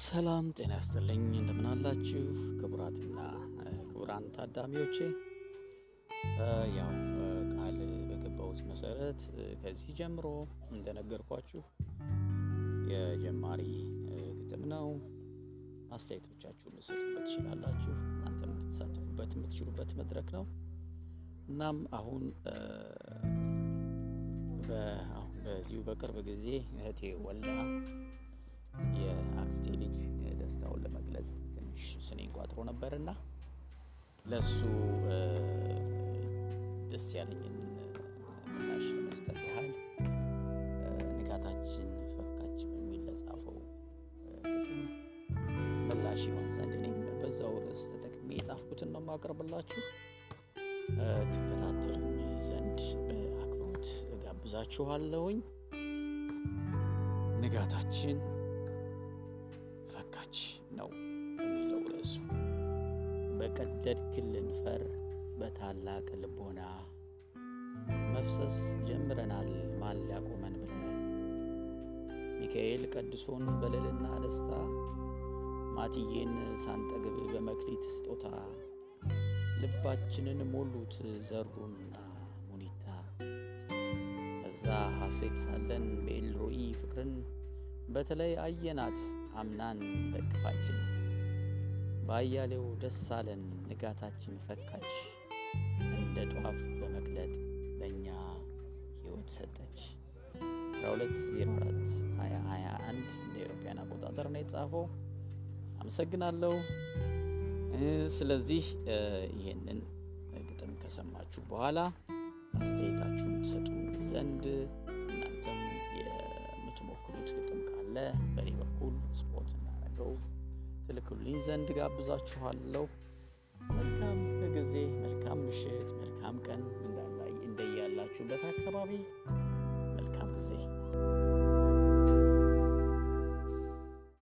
ሰላም ጤና ያስጥልኝ እንደምን አላችሁ? ክቡራትና ክቡራን ታዳሚዎቼ። ያው ቃል በገባሁት መሰረት ከዚህ ጀምሮ እንደነገርኳችሁ የጀማሪ ግጥም ነው። አስተያየቶቻችሁን ልሰጡበት ትችላላችሁ። እናንተም ልትሳተፉበት የምትችሉበት መድረክ ነው። እናም አሁን በዚሁ በቅርብ ጊዜ እህቴ ወልዳ የአክስቴ ልጅ ደስታውን ለመግለጽ ትንሽ ስኔን ቋጥሮ ነበርና ለሱ ደስ ያለኝን ምላሽ ለመስጠት ያህል ንጋታችን ፈካች በሚል ለጻፈው ግጥም ምላሽ ይሆን ዘንድ እኔም በዛው ርዕስ ተጠቅሜ የጻፍኩትን ነው የማቀርብላችሁ። ትከታተሉኝ ዘንድ በአክብሮት እጋብዛችኋለሁኝ። ንጋታችን ነው የሚለው ርዕሱ። በቀደድክልን ፈር በታላቅ ልቦና መፍሰስ ጀምረናል ማን ሊያቆመን ብለን። ሚካኤል ቀድሶን በልልና ደስታ ማትዬን ሳንጠግብ በመክሊት ስጦታ። ልባችንን ሞሉት ዘሩና ሙኒታ። በዛ ሐሴት ሳለን በኤልሮኢ ፍቅርን በተለይ አየናት አምናን በቅፋችን በአያሌው ደስ አለን ንጋታችን ፈካች እንደ ጧፍ በመቅለጥ ለእኛ ሕይወት ሰጠች። 1204 2021 እንደ ኤሮፓያን አቆጣጠር ነው የተጻፈው። አመሰግናለሁ። ስለዚህ ይሄንን ግጥም ከሰማችሁ በኋላ አስተያየታችሁን ትሰጡ ዘንድ እናንተም የምትሞክሩት ግጥም ካለ በእኔ በኩል ስፖርት እናደርገው ትልክልኝ ዘንድ ጋብዛችኋለሁ። መልካም ጊዜ፣ መልካም ምሽት፣ መልካም ቀን እንደያላችሁበት አካባቢ